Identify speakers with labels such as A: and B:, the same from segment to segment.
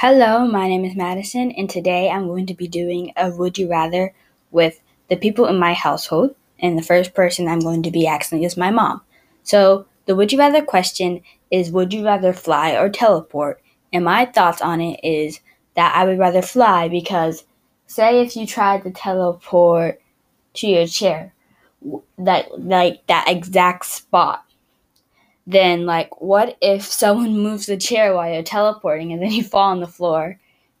A: Hello, my name is Madison, and today I'm going to be doing a Would You Rather with the people in my household. And the first person I'm going to be asking is my mom. So, the Would You Rather question is Would you rather fly or teleport? And my thoughts on it is that I would rather fly because, say, if you tried to teleport to your chair, that like that exact spot then like what if someone moves the chair while you're teleporting and then you fall on the floor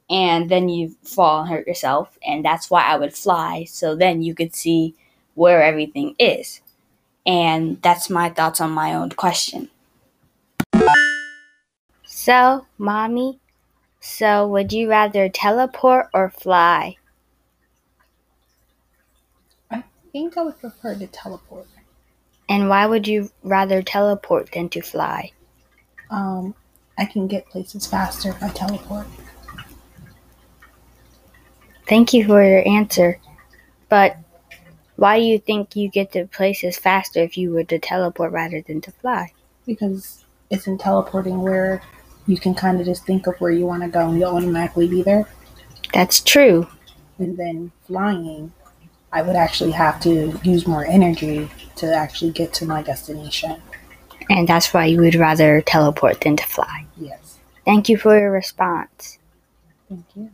A: and then you fall and hurt yourself and that's why I would fly so then you could see where everything is. And that's my thoughts on my own question. So, mommy, so would you rather teleport or fly?
B: I think I would prefer to teleport.
A: And why would you rather teleport than to fly?
B: Um, I can get places faster if I teleport.
A: Thank you for your answer. But why do you think you get to places faster if you were to teleport rather than to fly?
B: Because it's in teleporting where you can kind of just think of where you want to go and you'll automatically be there.
A: That's true.
B: And then flying, I would actually have to use more energy to actually get to my destination.
A: And that's why you would rather teleport than to fly.
B: Yes.
A: Thank you for your response.
B: Thank you.